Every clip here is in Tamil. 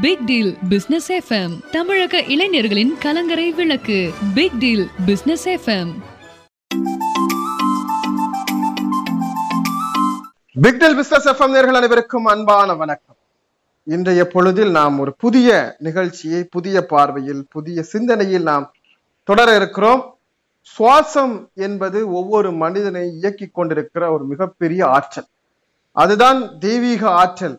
பிக் டீல் பிசினஸ் எஃப்எம் தமிழக இளைஞர்களின் கலங்கரை விளக்கு. Big deal business FM big deal business FM நேர்கள் அனைவருக்கும் அன்பான வணக்கம். இன்றைய பொழுதில் நாம் ஒரு புதிய நிகழ்ச்சியை புதிய பார்வையில் புதிய சிந்தனையில் நாம் தொடர இருக்கிறோம். சுவாசம் என்பது ஒவ்வொரு மனிதனை இயக்கி கொண்டிருக்கிற ஒரு மிகப்பெரிய ஆற்றல். அதுதான் தெய்வீக ஆற்றல்.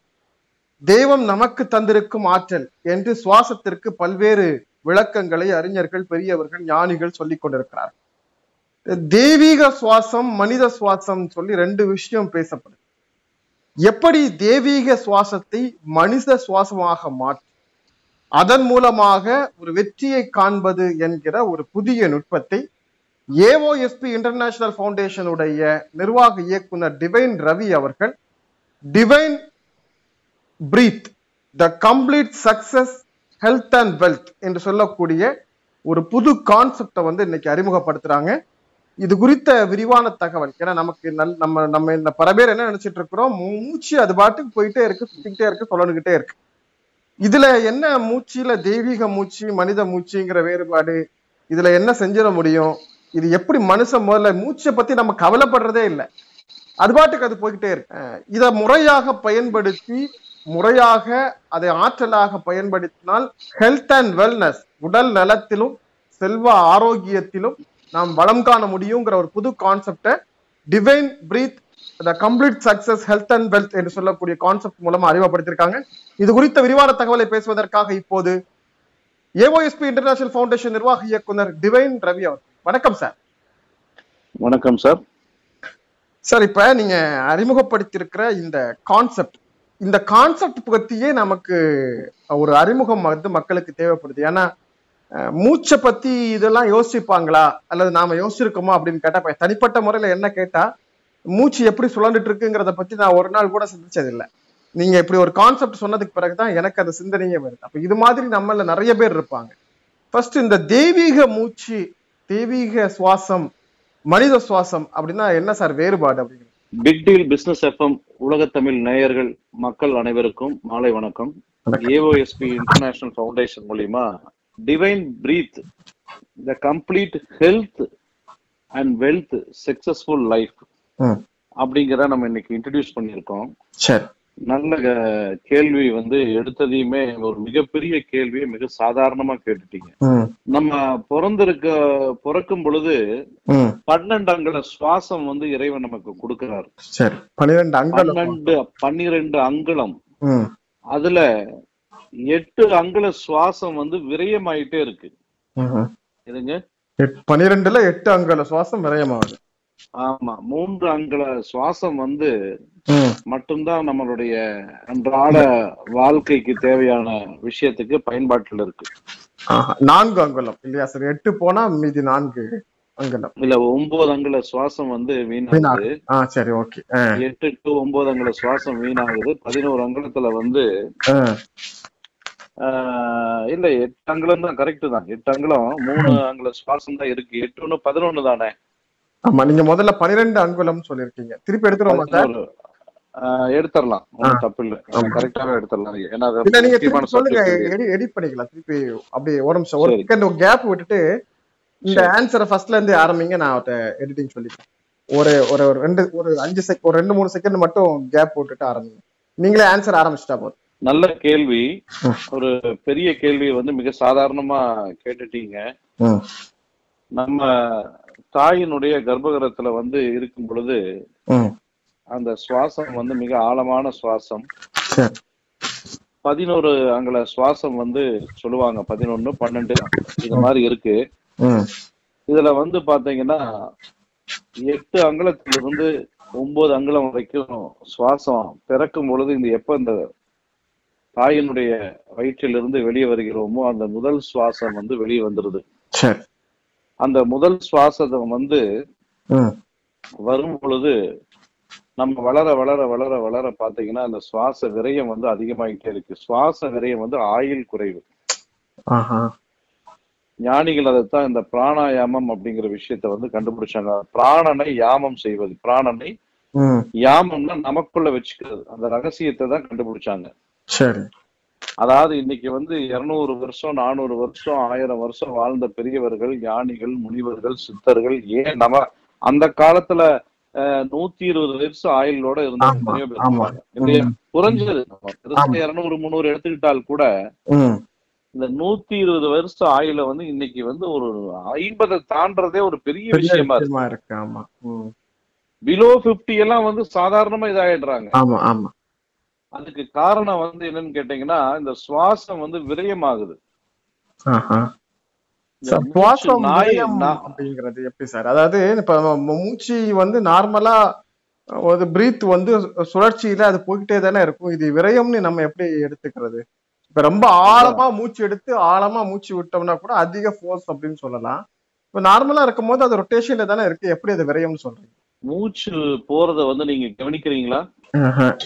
தெய்வம் நமக்கு தந்திருக்கும் ஆற்றல் என்று சுவாசத்திற்கு பல்வேறு விளக்கங்களை அறிஞர்கள் பெரியவர்கள் ஞானிகள் சொல்லிக் கொண்டிருக்கிறார்கள். தெய்வீக சுவாசம் மனித சுவாசம் சொல்லி ரெண்டு விஷயம் பேசப்படுது. எப்படி தெய்வீக சுவாசத்தை மனித சுவாசமாக மாற்றி? அதன் மூலமாக ஒரு வெற்றியை காண்பது என்கிற ஒரு புதிய நுட்பத்தை ஏஓஎஸ்பி இன்டர்நேஷனல் ஃபவுண்டேஷனுடைய நிர்வாக இயக்குனர் டிவைன் ரவி அவர்கள் divine breath the complete success health and wealth என்று சொல்லக்கூடிய ஒரு புது கான்செப்டை வந்து இன்னைக்கு அறிமுகப்படுத்துறாங்க. இது குறித்த விரிவான தகவல். ஏன்னா நமக்கு நல் நம்ம நம்ம இந்த பல பேர் என்ன நினைச்சிட்டு இருக்கிறோம்? மூச்சு அது பாட்டுக்கு போயிட்டே இருக்கு சுத்திக்கிட்டே இருக்கு சொல்லணுகிட்டே இருக்கு. இதுல என்ன மூச்சுல தெய்வீக மூச்சு மனித மூச்சுங்கிற வேறுபாடு இதுல என்ன செஞ்சிட முடியும்? இது எப்படி மனுஷன் முதல்ல மூச்சை பத்தி நம்ம கவலைப்படுறதே இல்லை. அது பாட்டுக்கு அது போய்கிட்டே இருக்கு. இதை முறையாக பயன்படுத்தி முறையாக அதை ஆற்றலாக பயன்படுத்தினால் ஹெல்த் அண்ட் வெல்னஸ் உடல் நலத்திலும் செல்வ ஆரோக்கியத்திலும் நாம் வளம் காண முடியுங்கிற ஒரு புது கான்செப்டை divine breath the complete success health and wealth என்று சொல்லக்கூடிய கான்செப்ட் மூலமா அறிமுகப்படுத்தியிருக்காங்க இது குறித்த விரிவான தகவலை பேசுவதற்காக இப்போது ஏஓஎஸ்பி இன்டர்நேஷனல் ஃபவுண்டேஷன் நிர்வாக இயக்குனர் டிவைன் ரவி அவர் வணக்கம் சார் வணக்கம் சார் சார் இப்ப நீங்க அறிமுகப்படுத்தியிருக்கிற இந்த கான்செப்ட் இந்த கான்செப்ட் பத்தியே நமக்கு ஒரு அறிமுகம் வந்து மக்களுக்கு தேவைப்படுது. ஏன்னா மூச்சை பத்தி இதெல்லாம் யோசிப்பாங்களா? அல்லது நாம யோசிச்சிருக்கோமா அப்படின்னு கேட்டா தனிப்பட்ட முறையில என்ன கேட்டா மூச்சு எப்படி சுழண்டுட்டு இருக்குங்கிறத பத்தி நான் ஒரு நாள் கூட சிந்திச்சது இல்ல நீங்க இப்படி ஒரு கான்செப்ட் சொன்னதுக்கு பிறகுதான் எனக்கு அந்த சிந்தனையே வருது. அப்ப இது மாதிரி நம்மள நிறைய பேர் இருப்பாங்க. ஃபர்ஸ்ட் இந்த தெய்வீக மூச்சு தெய்வீக சுவாசம் மனித சுவாசம் அப்படின்னா என்ன சார் வேறுபாடு அப்படிங்கிறது? பிக் டீல் பிசினஸ் எஃப்எம் உலகத்தமிழ் நேயர்கள் மக்கள் அனைவருக்கும் மாலை வணக்கம். ஏஓஎஸ்பி இன்டர்நேஷனல் ஃபவுண்டேஷன் மூலியமா divine breath the complete health and wealth successful life hmm. அப்படிங்கிறத நம்ம இன்னைக்கு இன்ட்ரடியூஸ் பண்ணியிருக்கோம். சரி. நல்ல கேள்வி வந்து எடுத்ததையுமே ஒரு மிகப்பெரிய கேள்வியை மிக சாதாரணமா கேட்டுட்டீங்க. நம்ம பிறந்திருக்க பிறக்கும் பொழுது பன்னெண்டு அங்குல சுவாசம் வந்து இறைவன் நமக்கு கொடுக்கிறார். சரி பன்னிரெண்டு பன்னிரெண்டு அங்குலம். அதுல எட்டு அங்குல சுவாசம் வந்து விரயமாயிட்டே இருக்கு. இதுங்க எட்டு அங்கல சுவாசம் விரயமாகுது. ஆமா மூன்று அங்குல சுவாசம் வந்து மட்டும்தான் நம்மளுடைய அன்றாட வாழ்க்கைக்கு தேவையான விஷயத்துக்கு பயன்பாட்டில் இருக்கு. நான்கு அங்குலம் இல்லையா சார்? எட்டு போனா மீதி நான்கு அங்குலம். இல்ல ஒன்பது அங்குல சுவாசம் வந்து வீணாகுது. சரி ஓகே. எட்டு டு ஒன்பது அங்குல சுவாசம் வீணாகுது. பதினோரு அங்குலத்துல வந்து இல்ல எட்டு அங்குலம் தான் கரெக்ட் தான். எட்டு அங்குலம் மூணு அங்குல சுவாசம் தான் இருக்கு. எட்டு ஒண்ணு பதினொன்னு தானே? ஆமா நீங்க முதல்ல பன்னிரெண்டு அங்குலம் சொல்லிருக்கீங்க திருப்பி எடுத்துருவோமா சார்? எடுத்துடலாம் ஒன்றும் தப்பு இல்ல கரெக்டாவே எடுத்துடலாம் ஏன்னா நீங்க சொல்லுங்க எடிட் பண்ணிக்கலாம். திருப்பி அப்படியே ஒரு நிமிஷம் ஒரு. செகண்ட் கேப் விட்டுட்டு இந்த ஆன்சரை ஃபர்ஸ்ட்ல இருந்து ஆரம்பிங்க நான் அவட்ட எடிட்டிங் சொல்லிக்கிறேன். ஒரு ஒரு ரெண்டு ஒரு அஞ்சு செக் ஒரு ரெண்டு மூணு செகண்ட் மட்டும் கேப் விட்டுட்டு ஆரம்பிங்க. நீங்களே ஆன்சர் ஆரம்பிச்சிட்டா போதும். நல்ல கேள்வி. ஒரு பெரிய கேள்வி வந்து மிக சாதாரணமா கேட்டுட்டீங்க. நம்ம தாயினுடைய கர்ப்பகிரகத்துல வந்து இருக்கும் பொழுது அந்த சுவாசம் வந்து மிக ஆழமான சுவாசம். பதினோரு அங்குல சுவாசம் வந்து சொல்லுவாங்க. பதினொன்னு பன்னெண்டு இது மாதிரி இருக்கு. இதுல வந்து பாத்தீங்கன்னா எட்டு அங்குலத்திலிருந்து ஒன்பது அங்குலம் வரைக்கும் சுவாசம் பிறக்கும் பொழுது இந்த எப்ப இந்த தாயினுடைய வயிற்றிலிருந்து வெளியே வருகிறோமோ அந்த முதல் சுவாசம் வந்து வெளியே வந்துருது. அந்த முதல் சுவாசம் வந்து வரும் பொழுது நம்ம வளர வளர வளர வளர பாத்தீங்கன்னா அந்த சுவாச விரயம் வந்து அதிகமாயிட்டே இருக்கு. சுவாச விரயம் வந்து ஆயுள் குறைவு. ஞானிகள் அதைத்தான் இந்த பிராணாயாமம் அப்படிங்கிற விஷயத்த வந்து கண்டுபிடிச்சாங்க. பிராணனை யாமம் செய்வது. பிராணனை யாமம்னா நமக்குள்ள வச்சுக்கிறது. அந்த ரகசியத்தை தான் கண்டுபிடிச்சாங்க. சரி. அதாவது இன்னைக்கு வந்து இருநூறு வருஷம் நானூறு வருஷம் ஆயிரம் வருஷம் வாழ்ந்த பெரியவர்கள் ஞானிகள் முனிவர்கள் சித்தர்கள் ஏன் நம்ம அந்த காலத்துல நூத்தி இருபது வருஷம் ஆயுளோட இருந்த ஆமா, எத்தனையோ பேர் ஆமா. இருப்பாங்க. இல்லையா? ம், குறைஞ்சது. இருநூறு முந்நூறு எடுத்துக்கிட்டால் கூட. இந்த நூத்தி இருபது வருஷம் ஆயுள வந்து இன்னைக்கு வந்து ஒரு ஐம்பதை தாண்டறதே ஒரு பெரிய விஷயமா இருக்கு ஆமா. பிலோ 50 எல்லாம் வந்து சாதாரணமா இதாயிடுறாங்க ஆமா ஆமா அதுக்கு காரணம் வந்து என்னன்னு கேட்டீங்கன்னா இந்த சுவாசம் வந்து விரயமாகுது. சுவாசம் அப்படிங்கிறது எப்படி சார்? அதாவது இப்ப மூச்சு வந்து நார்மலா ஒரு பிரீத் வந்து சுழற்சியில அது போய்கிட்டே தானே இருக்கும். இது விரயம்னு நம்ம எப்படி எடுத்துக்கிறது? இப்ப ரொம்ப ஆழமா மூச்சு எடுத்து ஆழமா மூச்சு விட்டோம்னா கூட அதிக ஃபோர்ஸ் அப்படின்னு சொல்லலாம். இப்ப நார்மலா இருக்கும் போது அது ரொட்டேஷன்ல தானே இருக்கு. எப்படி அது விரயம்னு சொல்றீங்க? மூச்சு போறத வந்து நீங்க கவனிக்கிறீங்களா.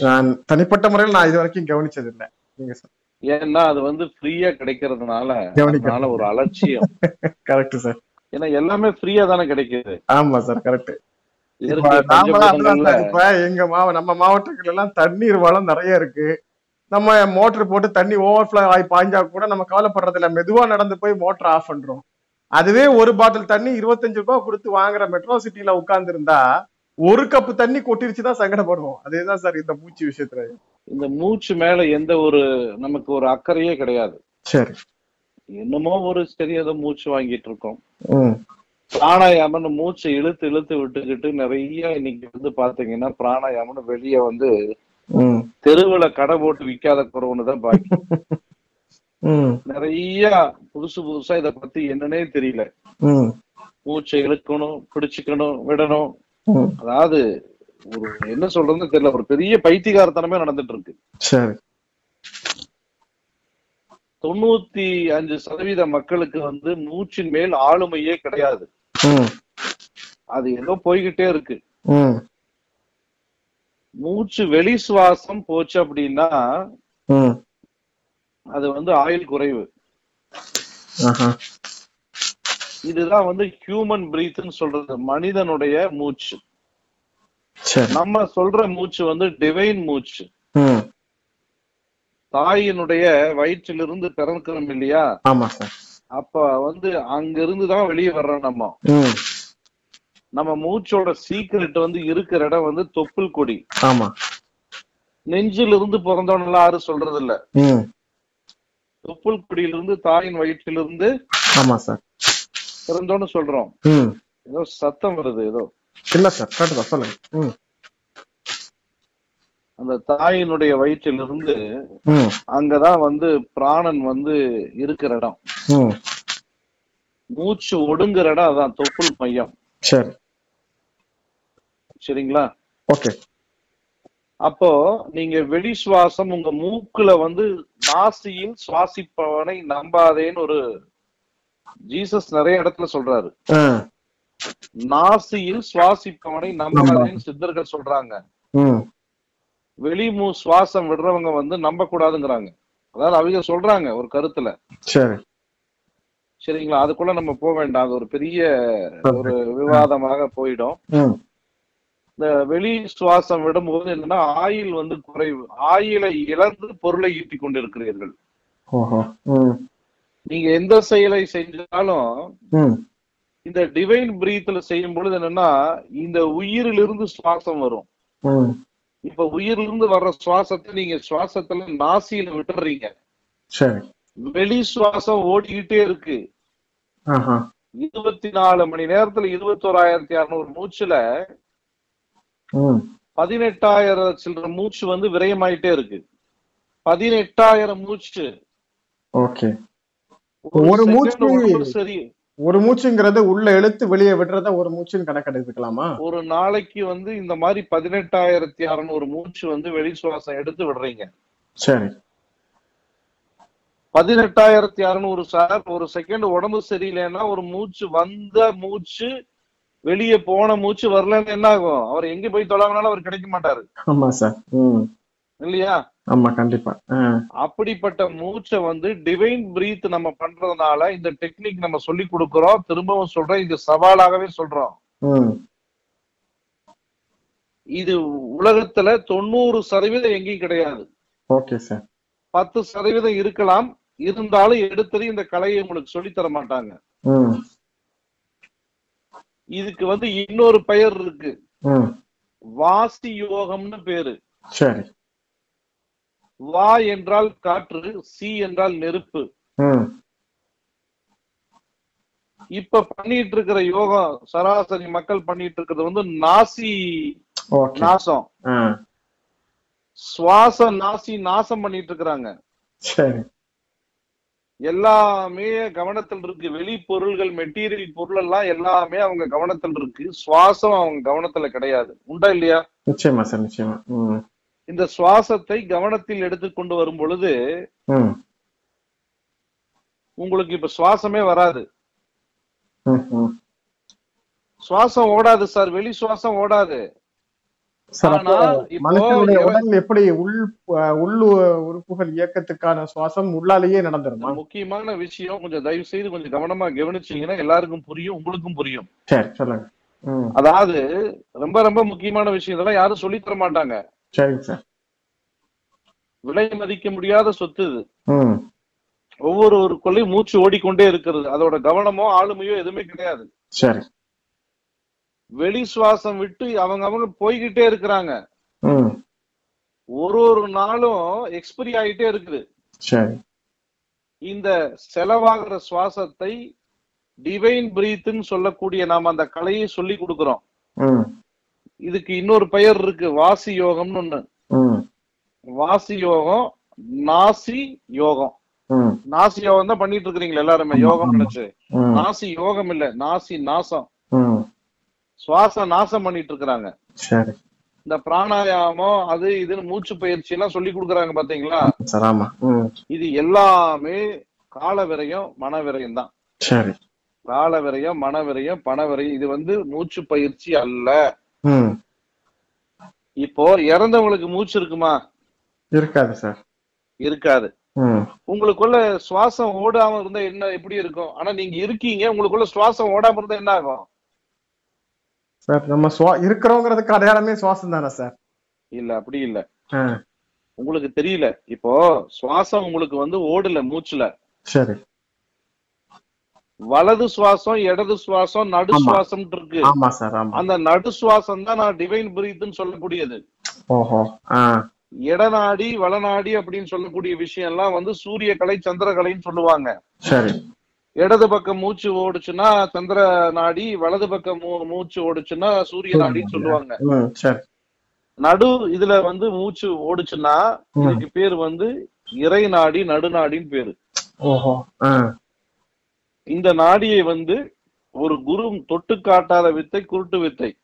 நான் தனிப்பட்ட முறையில் நான் இது வரைக்கும் கவனிச்சது இல்லை நீங்க ஏன்னா அது வந்து ஃப்ரீயா கிடைக்கிறதுனால அதனால ஒரு அலட்சியம். கரெக்ட் சார் ஏன்னா எல்லாமே ஃப்ரீயா தானே கிடைக்குது. ஆமா சார் கரெக்ட் எங்க மாவ நம்ம மாவட்டங்கள் எல்லாம் தண்ணீர் வளம் நிறைய இருக்கு. நம்ம மோட்டர் போட்டு தண்ணி ஓவர்ஃப்ளோ ஆகி பாய்ஞ்சா கூட நம்ம கவலைப்படுறது இல்ல. மெதுவா நடந்து போய் மோட்டர் ஆஃப் பண்றோம். அதுவே ஒரு பாட்டில் தண்ணி இருபத்தஞ்சு ரூபாய் கொடுத்து வாங்குற மெட்ரோ சிட்டில உட்கார்ந்து இருந்தா ஒரு கப்பு தண்ணி கொட்டிருச்சுதான் சங்கடப்படுவோம். அதேதான் சார் இந்த மூச்சு விஷயத்துல. இந்த மூச்சு மேல எந்த ஒரு நமக்கு ஒரு அக்கறையே கிடையாது. சரி. என்னமோ ஒரு சரி ஏதோ மூச்சு வாங்கிட்டு இருக்கோம். ம். பிராணாயாமம்னு மூச்சை இழுத்து இழுத்து விட்டுக்கிட்டு நிறைய இன்னைக்கு வந்து பாத்தீங்கன்னா பிராணாயாமம்னு வெளியே வந்து தெருவுல கடை போட்டு விக்காத குறவுன்னு தான் பாக்கி. நிறைய புதுசு புதுசா இத பத்தி என்னன்னே தெரியல. மூச்சை இழுக்கணும் பிடிச்சுக்கணும் விடணும். அதாவது ஒரு என்ன சொல்றதுன்னு தெரியல ஒரு பெரிய பைத்தியகாரத்தனமே நடந்துட்டு இருக்கு சரி. தொண்ணூத்தி அஞ்சு சதவீத மக்களுக்கு வந்து மூச்சின் மேல் ஆளுமையே கிடையாது. அது ஏதோ போய்கிட்டே இருக்கு. மூச்சு வெளி சுவாசம் போச்சு அப்படின்னா அது வந்து ஆயுள் குறைவு. இதுதான் வந்து ஹியூமன் பிரீத்னு சொல்றது. மனிதனுடைய மூச்சு. நம்ம சொல்ற மூச்சு வந்து டிவைன் மூச்சு. தாயினுடைய வயிற்றிலிருந்து பிறக்கிறோம் இல்லையா? அப்ப வந்து அங்க இருந்து தான் வெளியே வர்றோம் நம்ம. நம்ம மூச்சோட சீக்ரெட் வந்து இருக்கிற இடம் வந்து தொப்புள் கொடி. ஆமா. நெஞ்சில இருந்து பிறந்தவனெல்லாம் யாரும் சொல்றது இல்ல தொப்புள் கொடியிலிருந்து தாயின் வயிற்றிலிருந்து ஆமா சார். பிறந்தோன்னு சொல்றோம். ஏதோ சத்தம் வருது ஏதோ. இல்ல சார் கரெக்ட் தான் சொல்லுங்க அந்த தாயினுடைய வயிற்றிலிருந்து அங்கதான் வந்து பிராணன் வந்து இருக்கிற இடம். மூச்சு ஒடுங்குற இடம் அதான் தொப்புள் மையம். சரி. சரிங்களா? ஓகே. அப்போ நீங்க வெளி சுவாசம் உங்க மூக்குல வந்து நாசியில் சுவாசிப்பவனை நம்பாதேன்னு ஒரு ஜீசஸ் நிறைய இடத்துல சொல்றாரு. நாசியில் சுவாசிப்பவனை நம்பாதேன்னு சித்தர்கள் சொல்றாங்க. வெளி மூ சுவாசம் விடுறவங்க வந்து நம்ப கூடாதுங்கிறாங்க அதாவது அவங்க சொல்றாங்க ஒரு கருத்துல. சரி. சரிங்களா? அதுக்குள்ள நம்ம போக வேண்டாம். அது ஒரு பெரிய ஒரு விவாதமாக போயிடும். இந்த வெளி சுவாசம் விடும்போது என்னன்னா ஆயில் வந்து குறைவு. ஆயிலை இழந்து பொருளை ஈட்டிக் கொண்டிருக்கிறீர்கள். நீங்க எந்த செயலை செஞ்சாலும் இந்த டிவைன் பிரீத்ல செய்யும் பொழுது என்னன்னா இந்த உயிரிலிருந்து சுவாசம் வரும். இப்ப உயிரிலிருந்து வர்ற சுவாசத்தை நீங்க சுவாசத்துல நாசியில விட்டுறீங்க. வெளி சுவாசம் ஓடிக்கிட்டே இருக்கு. இருபத்தி நாலு மணி நேரத்துல இருபத்தோராயிரத்தி அறுநூறு மூச்சுல பதினெட்டாயிரம் சில்லற மூச்சு வந்து விரயமாயிட்டே இருக்கு. பதினெட்டாயிரம் மூச்சு. ஓகே. ஒரு மூச்சு- ஒரு மூச்சுங்கிறது உள்ள இழுத்து வெளியே விடுறத ஒரு மூச்சுன்னு கணக்கெடுத்துக்கலாமா? ஒரு நாளைக்கு வந்து இந்த மாதிரி பதினெட்டாயிரத்தி அறுநூறு மூச்சு வந்து வெளி சுவாசம் எடுத்து விடுறீங்க. சரி. பதினெட்டாயிரத்தி அறுநூறு சார் ஒரு செகண்ட் உடம்பு சரியில்லைன்னா ஒரு மூச்சு வந்த மூச்சு வெளியே போன மூச்சு வரலன்னு என்ன ஆகும்? அவர் எங்க போய் தொலைவனாலும் அவர் கிடைக்க மாட்டாரு. ஆமா சார். இல்லையா? ஆமா கண்டிப்பா. அப்படிப்பட்ட மூச்சை வந்து டிவைன் பிரீத் நம்ம பண்றதுனால இந்த டெக்னிக் நம்ம சொல்லி கொடுக்கிறோம். திரும்பவும் சொல்றோம் இது சவாலாகவே சொல்றோம். இது உலகத்துல தொண்ணூறு சதவீதம் எங்கேயும் கிடையாது. Okay sir. பத்து சதவீதம் இருக்கலாம். இருந்தாலும் எடுத்தது இந்த கலையை உங்களுக்கு சொல்லித் தர மாட்டாங்க. இதுக்கு வந்து இன்னொரு பெயர் இருக்கு. வாசி யோகம்னு பேரு. சரி. வா என்றால் காற்று சி என்றால் நெருப்பு. இப்ப பண்ணிட்டு இருக்கிற யோகம் சராசரி மக்கள் பண்ணிட்டு இருக்கிறது வந்து நாசி நாசம். சுவாச நாசி நாசம் பண்ணிட்டு இருக்கிறாங்க எல்லாமே கவனத்தில் இருக்கு. வெளி பொருள்கள் மெட்டீரியல் பொருள் எல்லாம் எல்லாமே அவங்க கவனத்தில் இருக்கு. சுவாசம் அவங்க கவனத்துல கிடையாது. உண்டா இல்லையா? நிச்சயமா சார் நிச்சயமா. இந்த சுவாசத்தை கவனத்தில் எடுத்துக்கொண்டு வரும் பொழுது உங்களுக்கு இப்ப சுவாசமே வராது. சுவாசம் ஓடாது சார் வெளி சுவாசம் ஓடாது. மனுஷனுடைய உடல் எப்படி உள் உள்ளு உறுப்புகள் இயக்கத்துக்கான சுவாசம் உள்ளாலேயே நடந்துருமா? முக்கியமான விஷயம் கொஞ்சம் தயவு செய்து கொஞ்சம் கவனமா கவனிச்சீங்கன்னா எல்லாருக்கும் புரியும் உங்களுக்கும் புரியும். சரி சொல்லுங்க. அதாவது ரொம்ப ரொம்ப முக்கியமான விஷயம் இதெல்லாம் யாரும் சொல்லித் தர மாட்டாங்க. சரிங்க சார். விலை மதிக்க முடியாத சொத்து இது. ஒவ்வொரு ஒரு கொள்ளையும் மூச்சு ஓடிக்கொண்டே இருக்கிறது. அதோட கவனமோ ஆளுமையோ எதுவுமே கிடையாது. சரி. வெளி சுவாசம் விட்டு அவங்க அவங்க போய்கிட்டே இருக்கிறாங்க. ஒரு ஒரு நாளும் எக்ஸ்பைரி ஆயிட்டே இருக்குது. இந்த செலவாகிற சுவாசத்தை டிவைன் பிரீத்னு சொல்லக்கூடிய நாம அந்த கலையை சொல்லி கொடுக்கிறோம். இதுக்கு இன்னொரு பெயர் இருக்கு வாசி யோகம்னு ஒண்ணு. வாசி யோகம் நாசி யோகம். நாசி யோகம் தான் பண்ணிட்டு இருக்கிறீங்களா எல்லாருமே யோகம் நினைச்சு. நாசி யோகம் இல்ல நாசி நாசம். சுவாச நாசம் பண்ணிட்டு இருக்கிறாங்க. இந்த பிராணாயாமம் அது இதுன்னு மூச்சு பயிற்சி எல்லாம் சொல்லி கொடுக்குறாங்க பாத்தீங்களா? இது எல்லாமே கால விரயம் மன விரயம் தான். கால விரயம் மன விரயம் பண விரயம் இது வந்து மூச்சு பயிற்சி அல்ல. இப்போ இறந்தவங்களுக்கு மூச்சு இருக்குமா? இருக்காது சார். இருக்காது. உங்களுக்குள்ள சுவாசம் ஓடாம இருந்தா என்ன எப்படி இருக்கும்? ஆனா நீங்க இருக்கீங்க உங்களுக்குள்ள சுவாசம் ஓடாம இருந்தா என்ன ஆகும்? சார் நம்ம சுவா இருக்கிறோங்கிறதுக்கு அடையாளமே சுவாசம் தானே சார்? இல்ல அப்படி இல்ல. உங்களுக்கு தெரியல. இப்போ சுவாசம் உங்களுக்கு வந்து ஓடல மூச்சுல. சரி. வலது சுவாசம் இடது சுவாசம் நடு. சுவாசம் இருக்கு. அந்த நடு சுவாசம் தான் நான் டிவைன் பிரீத்னு சொல்லக்கூடியது. இடநாடி வளநாடி அப்படின்னு சொல்லக்கூடிய விஷயம் எல்லாம் வந்து சூரிய கலை சந்திர கலைன்னு சொல்லுவாங்க இடது பக்கம் மூச்சு ஓடுச்சுன்னா சந்திர நாடி வலது பக்கம் மூச்சு ஓடுச்சுன்னா சூரிய நாடின்னு சொல்லுவாங்க. நடு. இதுல வந்து மூச்சு ஓடுச்சுன்னா. இதுக்கு பேர் வந்து இறை நாடி நடுநாடின்னு பேரு. இந்த நாடியை வந்து ஒரு குரு தொட்டு காட்டாத வித்தை குருட்டு வித்தை.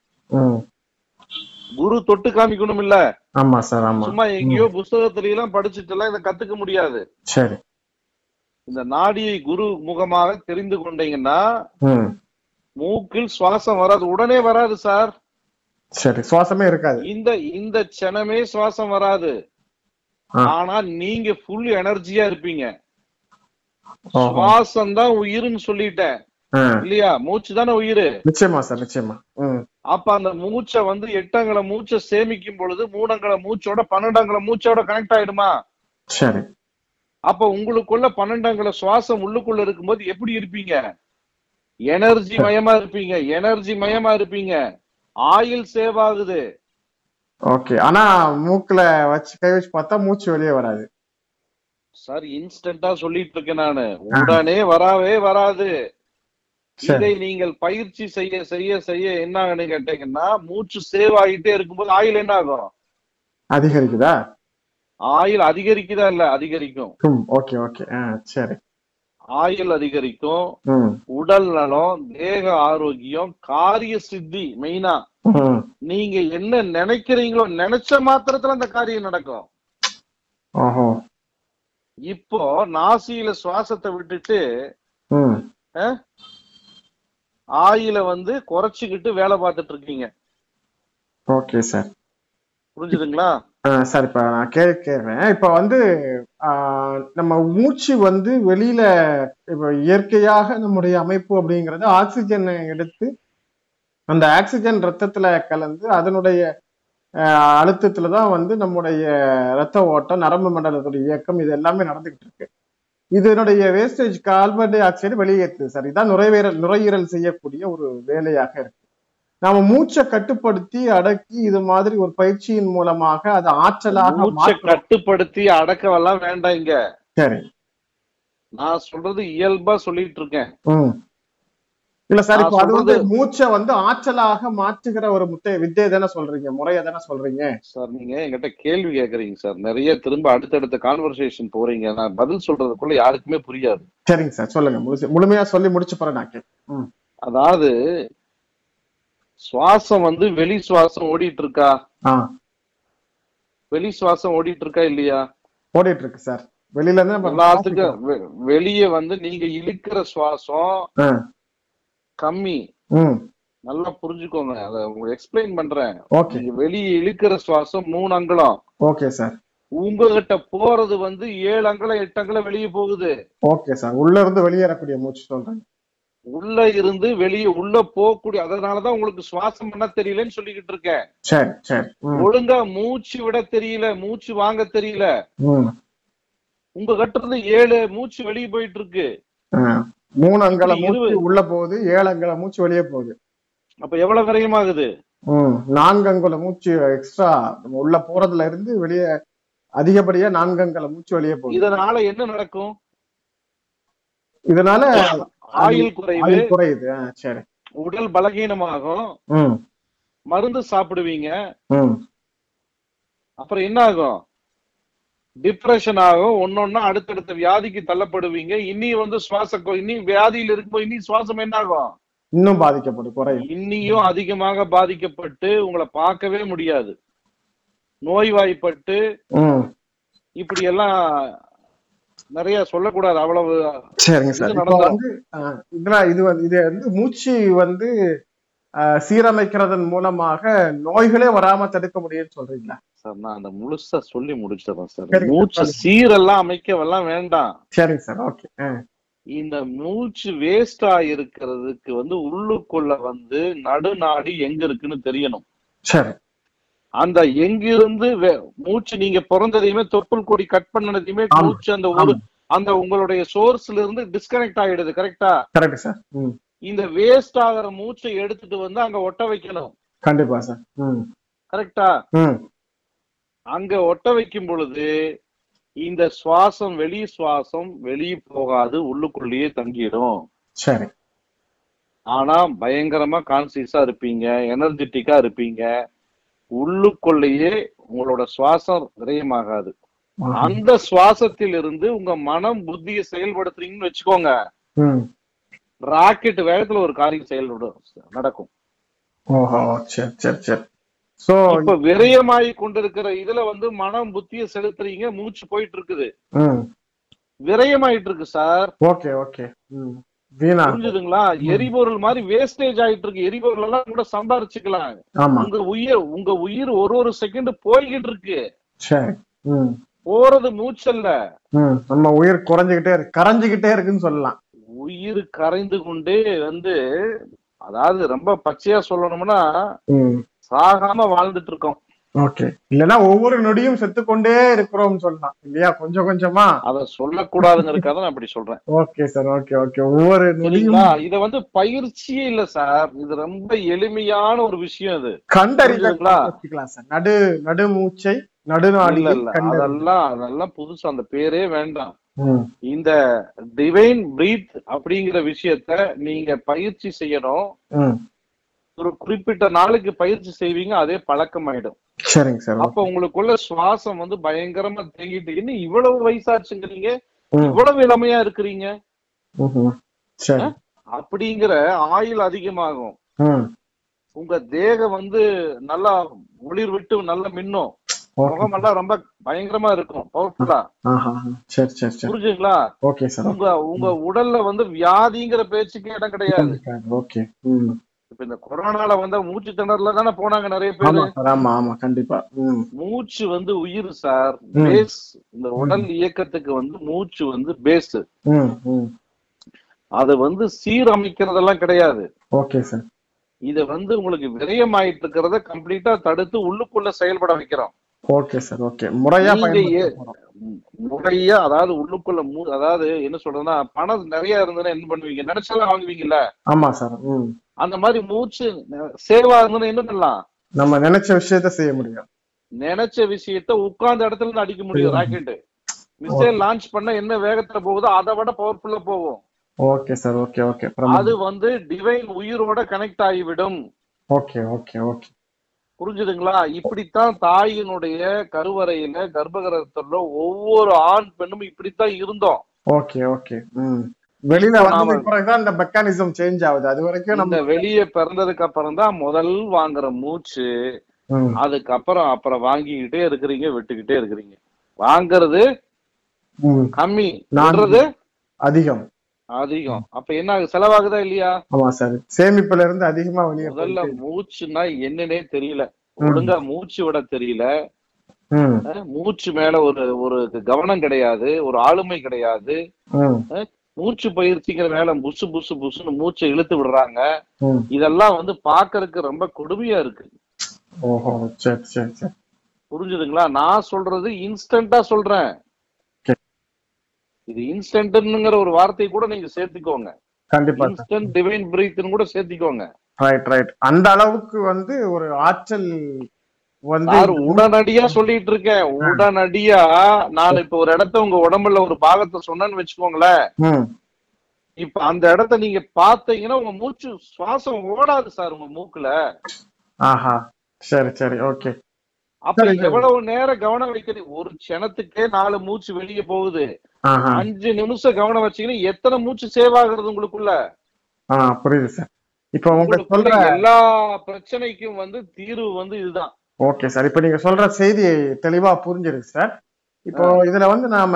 குரு தொட்டு காமிக்கணும் இல்ல? ஆமா சார் ஆமா. சும்மா எங்கேயோ புஸ்தகத்துல எல்லாம் படிச்சுட்டு எல்லாம் இதை கத்துக்க முடியாது. சரி. இந்த நாடியை குரு முகமாக தெரிந்து கொண்டீங்கன்னா மூக்கில் சுவாசம் வராது. உடனே வராது சார். சரி சுவாசமே இருக்காது. இந்த இந்த க்ஷணமே சுவாசம் வராது. ஆனா நீங்க ஃபுல் எனர்ஜியா இருப்பீங்க. சுவாசம் தான் உயிர்னு சொல்லிட்டேன். இல்லையா? மூச்சு தானே உயிர். நிச்சயமா சார் நிச்சயமா. அப்ப அந்த மூச்சை வந்து எட்டங்களை மூச்சை சேமிக்கும் பொழுது மூணங்களை மூச்சோட பன்னெண்டங்களை மூச்சோட கனெக்ட் ஆயிடுமா? சரி. அப்ப உங்களுக்குள்ள பன்னெண்டங்களை சுவாசம் உள்ளுக்குள்ள இருக்கும்போது எப்படி இருப்பீங்க? எனர்ஜி மயமா இருப்பீங்க. எனர்ஜி மயமா இருப்பீங்க. ஆயில் சேவ் ஆகுது. ஓகே ஆனா மூக்குல வச்சு கை வச்சு பார்த்தா மூச்சு வெளியே வராது. சார் இன்ஸ்டன்டா சொல்லிட்டு இருக்கேன் நானு. உடனே வராவே வராது. இதை நீங்கள் பயிற்சி செய்ய செய்ய செய்ய என்ன ஆகுன்னு கேட்டீங்கன்னா மூச்சு சேவ் ஆகிட்டே இருக்கும்போது ஆயில் என்ன ஆகும்? அதிகரிக்குதா? ஆயில் அதிகரிக்குதா இல்ல? அதிகரிக்கும். Okay okay. சரி. ஆயில் அதிகரிக்கும். உடல் நலம் தேக ஆரோக்கியம் காரிய சித்தி மெயினா. நீங்க என்ன நினைக்கிறீங்களோ நினைச்ச மாத்திரத்துல அந்த காரியம் நடக்கும். இப்போ நாசியில சுவாசத்தை விட்டுட்டு ஆயில வந்து குறைச்சிக்கிட்டு வேலை பார்த்துட்டு இருக்கீங்க. Okay sir. புரிஞ்சுதுங்களா? சார் இப்ப நான் கே கேட்குறேன். இப்ப வந்து நம்ம மூச்சு வந்து வெளியில இப்ப இயற்கையாக நம்முடைய அமைப்பு அப்படிங்கிறது ஆக்சிஜனை எடுத்து அந்த ஆக்சிஜன் ரத்தத்துல கலந்து அதனுடைய அழுத்தத்துல தான் வந்து நம்முடைய ரத்த ஓட்டம் நரம்பு மண்டலத்துடைய இயக்கம் இது எல்லாமே நடந்துகிட்டு இருக்கு. இதனுடைய வேஸ்டேஜ் கார்பன் டை ஆக்சைடு வெளியேற்றுது சார் இதான் நுரையீரல் நுரையீரல் செய்யக்கூடிய ஒரு வேலையாக இருக்கு. நாம மூச்சை கட்டுப்படுத்தி அடக்கி இது மாதிரி ஒரு பயிற்சியின் மூலமாக அதை ஆற்றலாக கட்டுப்படுத்தி அடக்கவெல்லாம் வேண்டாம் இங்க. சரி. நான் சொல்றது இயல்பா சொல்லிட்டு இருக்கேன். இல்ல சார் இப்போ அது வந்து மூச்சை வந்து ஆற்றலாக மாற்றுகிற ஒரு முத்தை வித்தை தானே சொல்றீங்க முறையை தானே சொல்றீங்க? சார் நீங்க என்கிட்ட கேள்வி கேக்குறீங்க சார். நிறைய திரும்ப அடுத்தடுத்த கான்வர்சேஷன் போறீங்க. நான் பதில் சொல்றதுக்குள்ள யாருக்குமே புரியாது. சரிங்க சார் சொல்லுங்க. முழுமையா சொல்லி முடிச்சு போறேன் நான் அதாவது சுவாசம் வந்து வெளி சுவாசம் ஓடிட்டு இருக்கா வெளி சுவாசம் ஓடிட்டு இருக்கா இல்லையா? ஓடிட்டு இருக்கு சார். வெளியில இருந்து எல்லாத்துக்கும் வெளிய வந்து நீங்க இழுக்கிற சுவாசம் கம்மி. நல்லா புரிஞ்சுக்கோங்க. அதை உங்களுக்கு எக்ஸ்பிளைன் பண்றேன். நீங்க வெளியே இழுக்கிற சுவாசம் மூணு அங்குலம். Okay sir. உங்ககிட்ட போறது வந்து ஏழு அங்குலம் எட்டு அங்குலம் வெளியே போகுது. Okay sir. உள்ள இருந்து வெளியேறக்கூடிய மூச்சு சொல்றேன். உள்ள இருந்து வெளியே உள்ள போகக்கூடிய அதனாலதான் உங்களுக்கு சுவாசம் பண்ண தெரியலன்னு சொல்லிக்கிட்டு இருக்கேன். ஒழுங்கா மூச்சு விட தெரியல மூச்சு வாங்க தெரியல. உங்க கிட்ட இருந்து ஏழு மூச்சு வெளியே போயிட்டு இருக்கு. மூணு அங்கல மூச்சு உள்ள போகுது ஏழு அங்கல மூச்சு வெளியே போகுது. அப்ப எவ்வளவு விரயமாகுது ம் நான்கு அங்குல மூச்சு எக்ஸ்ட்ரா உள்ள போறதுல இருந்து வெளியே அதிகப்படியா நான்கு அங்கல மூச்சு வெளியே போகுது. இதனால என்ன நடக்கும்? இதனால ஆயுள் குறைவு. குறையுது. சரி. உடல் பலகீனமாகும். மருந்து சாப்பிடுவீங்க. அப்புறம் என்ன ஆகும்? டிப்ரெஷன் ஆகும். ஒன்னொன்னா அடுத்தடுத்த வியாதிக்கு தள்ளப்படுவீங்க. இனி வந்து சுவாச இனி வியாதியில் இருக்கும்போது இனி சுவாசம் என்ன ஆகும் இன்னும் பாதிக்கப்படும் குறையும். இன்னியும் அதிகமாக பாதிக்கப்பட்டு உங்களை பார்க்கவே முடியாது. நோய்வாய்ப்பட்டு இப்படி எல்லாம் நிறைய சொல்லக்கூடாது. அவ்வளவு சரிங்க சார். இது. வந்து இது வந்து மூச்சு வந்து சீரமைக்கிறதன் மூலமாக நோய்களே வராம தடுக்க முடியும்னு சொல்றீங்களா? சார் நான் அந்த முழுசா சொல்லி முடிச்சிடறேன் சார். மூச்சு. சீரெல்லாம் அமைக்கவெல்லாம் வேண்டாம். சரிங்க சார் ஓகே. இந்த மூச்சு வேஸ்டா இருக்கிறதுக்கு வந்து உள்ளுக்குள்ள வந்து நடுநாடி எங்க இருக்குன்னு தெரியணும். சரி. அந்த எங்கிருந்து மூச்சு நீங்க பிறந்ததையுமே தொப்புள் கொடி கட் பண்ணதையுமே. மூச்சு அந்த ஒரு அந்த உங்களுடைய சோர்ஸ்ல இருந்து டிஸ்கனெக்ட் ஆயிடுது கரெக்டா கரெக்ட் சார் இந்த வேஸ்ட் ஆகிற மூச்சை எடுத்துட்டு வந்து அங்க ஒட்ட வைக்கணும். கண்டிப்பா சார் கரெக்டா அங்க ஒட்ட வைக்கும் பொழுது இந்த சுவாசம் வெளி சுவாசம் வெளியே போகாது உள்ளுக்குள்ளேயே தங்கிடும். சரி. ஆனா பயங்கரமா கான்சியஸா இருப்பீங்க எனர்ஜெட்டிக்கா இருப்பீங்க. உள்ளுக்குள்ளேயே உங்களோட சுவாசம் விரயமாகாது. அந்த சுவாசத்தில் இருந்து உங்க மனம் புத்தியை செயல்படுத்துறீங்கன்னு வச்சுக்கோங்க. ராக்கெட் வேகத்துல ஒரு காரியம் செயல்படும் நடக்கும். சோ இப்ப கொண்டிருக்கிற இதுல வந்து மனம் புத்தியை செலுத்துறீங்க மூச்சு போயிட்டு இருக்குது விரயமாயிட்டு இருக்கு சார். Okay okay. புரிஞ்சுதுங்களா? எரிபொருள் மாதிரி வேஸ்டேஜ் ஆயிட்டு இருக்கு எரிபொருள் எல்லாம் கூட சம்பாரிச்சுக்கலாம். உங்க உயிர் உங்க உயிர் ஒரு ஒரு செகண்ட் போய்கிட்டு இருக்கு போறது மூச்சல்ல. நம்ம உயிர் குறைஞ்சுகிட்டே இருக்கு கரைஞ்சுகிட்டே இருக்குன்னு சொல்லலாம். உயிர் கரைந்து கொண்டே வந்து அதாவது ரொம்ப பச்சையா சொல்லணும்னா சாகாம வாழ்ந்துட்டு இருக்கோம். ஓகே. இல்லைன்னா ஒவ்வொரு நொடியும் செத்து கொண்டே இருக்கிறோம்னு சொல்லலாம். இல்லையா? கொஞ்சம் கொஞ்சமா. அத சொல்லக்கூடாதுங்கிறதுக்காக நான் அப்படி சொல்றேன். Okay sir. Okay okay. ஒவ்வொரு நொடியும் இத வந்து பயிற்சியே இல்ல சார். இது ரொம்ப எளிமையான ஒரு விஷயம் இது. கண்டறிதல் புரியுதுங்களா? வச்சுக்கலாம் சார். நடு நடுமூச்சை நடுநாடி இல்ல இல்ல. அதெல்லாம் அதெல்லாம் புதுசு அந்த பேரே வேண்டாம். இந்த டிவைன் பிரீத் அப்படிங்கிற விஷயத்த நீங்க பயிற்சி செய்யணும். ஒரு குறிப்பிட்ட நாளுக்கு பயிற்சி செய்வீங்க அதே பழக்கமாயிடும். சரிங்க சார். அப்ப உங்களுக்குள்ள சுவாசம் வந்து பயங்கரமா தேங்கிட்டு இன்னும் இவ்வளவு வயசாச்சுங்கிறீங்க இவ்வளவு இளமையா இருக்கிறீங்க? அப்படிங்கிற ஆயுள் அதிகமாகும். உங்க தேகம் வந்து நல்லா ஒளிர் விட்டு நல்லா மின்னும். முகமெல்லாம் ரொம்ப பயங்கரமா இருக்கும். பவர்ஃபுல்லா சரி சரி சரி. புரிஞ்சுங்களா? ஓகே சார் உங்க உங்க உடல்ல வந்து வியாதிங்கிற பேச்சுக்கே இடம் கிடையாது. ஓகே இப்ப இந்த கொரோனால வந்த மூச்சு திணறல தானே போனாங்க நிறைய பேர். ஆமா ஆமா கண்டிப்பா. மூச்சு வந்து உயிர் சார். பேஸ் இந்த உடல் இயக்கத்துக்கு வந்து மூச்சு வந்து பேஸ் அது வந்து சீரமைக்கிறதெல்லாம் கிடையாது. ஓகே சார் இத வந்து உங்களுக்கு விரயமாயிட்டு இருக்கிறத கம்ப்ளீட்டா தடுத்து உள்ளுக்குள்ள செயல்பட வைக்கிறோம். Okay sir okay. முறையா. முறையா அதாவது உள்ளுக்குள்ள மூ அதாவது என்ன சொல்றதுன்னா பணம் நிறைய இருந்ததுன்னா என்ன பண்ணுவீங்க? நினைச்சாலும் வாங்குவீங்கல்ல? ஆமா சார் அந்த மாதிரி மூச்சு சேவா இருந்ததுன்னா என்ன பண்ணலாம்? நம்ம நினைச்ச விஷயத்த செய்ய முடியும். நினைச்ச விஷயத்த உட்கார்ந்த இடத்துல இருந்து அடிக்க முடியும் ராக்கெட் மிசைல் லான்ச் பண்ண என்ன வேகத்துல போகுதோ அதை விட பவர்ஃபுல்லா போகும். Okay sir okay okay. அது வந்து டிவைன் உயிரோட கனெக்ட் ஆகிவிடும். Okay okay okay. புரிஞ்சுதுங்களா? இப்படித்தான் தாயினுடைய கருவறையில கர்ப்பகிரகத்துல ஒவ்வொரு ஆண் பெண்ணும் இப்படித்தான் இருந்தோம். Okay okay. வெளியில பிறகுதான் இந்த மெக்கானிசம் சேஞ்ச் ஆகுது. அது வரைக்கும் நம்ம வெளியே பிறந்ததுக்கு அப்புறம் தான் முதல் வாங்குற மூச்சு அதுக்கப்புறம் அப்புறம் வாங்கிக்கிட்டே இருக்கிறீங்க விட்டுக்கிட்டே இருக்கிறீங்க. வாங்குறது கம்மி. அதிகம். அதிகம். அப்ப என்ன ஆகுது? செலவாகுதா இல்லையா? ஆமா சார். சேமிப்புல இருந்து அதிகமா வெளியே முதல்ல மூச்சுன்னா என்னன்னே தெரியல. ஒழுங்கா மூச்சு விட தெரியல. மூச்சு மேல ஒரு ஒரு கவனம் கிடையாது. ஒரு ஆளுமை கிடையாது. மூச்சு பயிற்சிங்கிற மேல புசு புசு புசுன்னு மூச்சை இழுத்து விடுறாங்க. இதெல்லாம் வந்து பாக்குறதுக்கு ரொம்ப கொடுமையா இருக்கு. புரிஞ்சுதுங்களா? நான் சொல்றது இன்ஸ்டன்டா சொல்றேன். இது இன்ஸ்டன்ட்ங்கிற ஒரு வார்த்தையை கூட நீங்க சேர்த்துக்கோங்க. கண்டிப்பா இன்ஸ்டன்ட் டிவைன் பிரீத்னு கூட சேர்த்துக்கோங்க. ரைட் ரைட் அந்த அளவுக்கு வந்து ஒரு ஆற்றல் உடனடியா சொல்லிட்டு இருக்கேன் உடனடியா நான் இப்ப ஒரு இடத்த உங்க உடம்புல ஒரு பாகத்தை சொன்னேன்னு வச்சுக்கோங்களேன். இப்ப அந்த இடத்த நீங்க பாத்தீங்கன்னா உங்க மூச்சு சுவாசம் ஓடாது சார் உங்க மூக்குல. ஆஹா. சரி சரி. ஓகே. அப்ப. எவ்வளவு நேரம் கவனம் வைக்கிறீங்க ஒரு க்ஷணத்துக்கே நாலு மூச்சு வெளியே போகுது. அஞ்சு நிமிஷம் கவனம் வச்சீங்கன்னா எத்தனை மூச்சு சேவ் ஆகுறது உங்களுக்குள்ள? புரியுது சார். இப்போ உங்க சொல்ற எல்லா பிரச்சனைக்கும் வந்து தீர்வு வந்து இதுதான். Okay sir. இப்போ நீங்க சொல்ற செய்தி தெளிவா புரிஞ்சிருக்கு சார். இப்போ இதுல வந்து நாம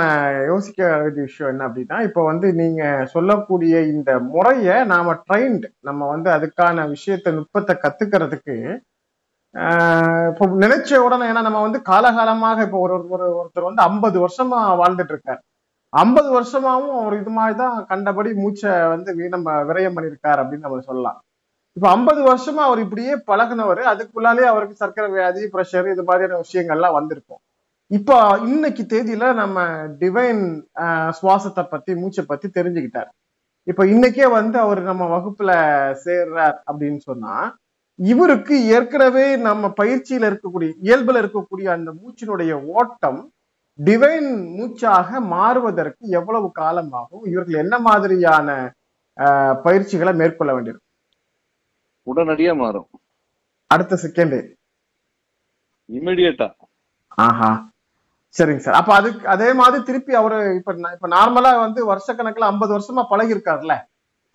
யோசிக்க வேண்டிய விஷயம் என்ன அப்படின்னா இப்போ வந்து நீங்க சொல்லக்கூடிய இந்த முறைய நாம ட்ரைன்டு நம்ம வந்து அதுக்கான விஷயத்தை நுட்பத்தை கத்துக்கிறதுக்கு இப்போ நினைச்ச உடனே ஏன்னா நம்ம வந்து காலகாலமாக இப்போ ஒரு ஒரு ஒருத்தர் வந்து ஐம்பது வருஷமா வாழ்ந்துட்டு இருக்கார். ஐம்பது வருஷமாவும் அவர் இது மாதிரி தான் கண்டபடி மூச்சை வந்து நம்ம விரயம் பண்ணியிருக்கார் அப்படின்னு நம்ம சொல்லலாம். இப்போ ஐம்பது வருஷமா அவர் இப்படியே பழகுனவர் அதுக்குள்ளாலே அவருக்கு சர்க்கரை வியாதி பிரஷர் இது மாதிரியான விஷயங்கள்லாம் வந்திருக்கும். இப்போ இன்னைக்கு தேதியில நம்ம டிவைன் சுவாசத்தை பத்தி மூச்சை பத்தி தெரிஞ்சுக்கிட்டார். இப்போ இன்னைக்கே வந்து அவர் நம்ம வகுப்புல சேர்றார் அப்படின்னு சொன்னா இவருக்கு ஏற்கனவே நம்ம பயிற்சியில இருக்கக்கூடிய இயல்புல இருக்கக்கூடிய அந்த மூச்சினுடைய ஓட்டம் டிவைன் மூச்சாக மாறுவதற்கு எவ்வளவு காலம் ஆகும் இவர்கள் என்ன மாதிரியான பயிற்சிகளை மேற்கொள்ள வேண்டியிருக்கும்? உடனடியா மாறும். அடுத்த செகண்ட் இமிடியட்டா ஆஹா. சரிங்க சார். அப்ப அதுக்கு அதே மாதிரி திருப்பி அவரு இப்ப இப்ப நார்மலா வந்து வருஷக்கணக்குல ஐம்பது வருஷமா பழகி இருக்காருல்ல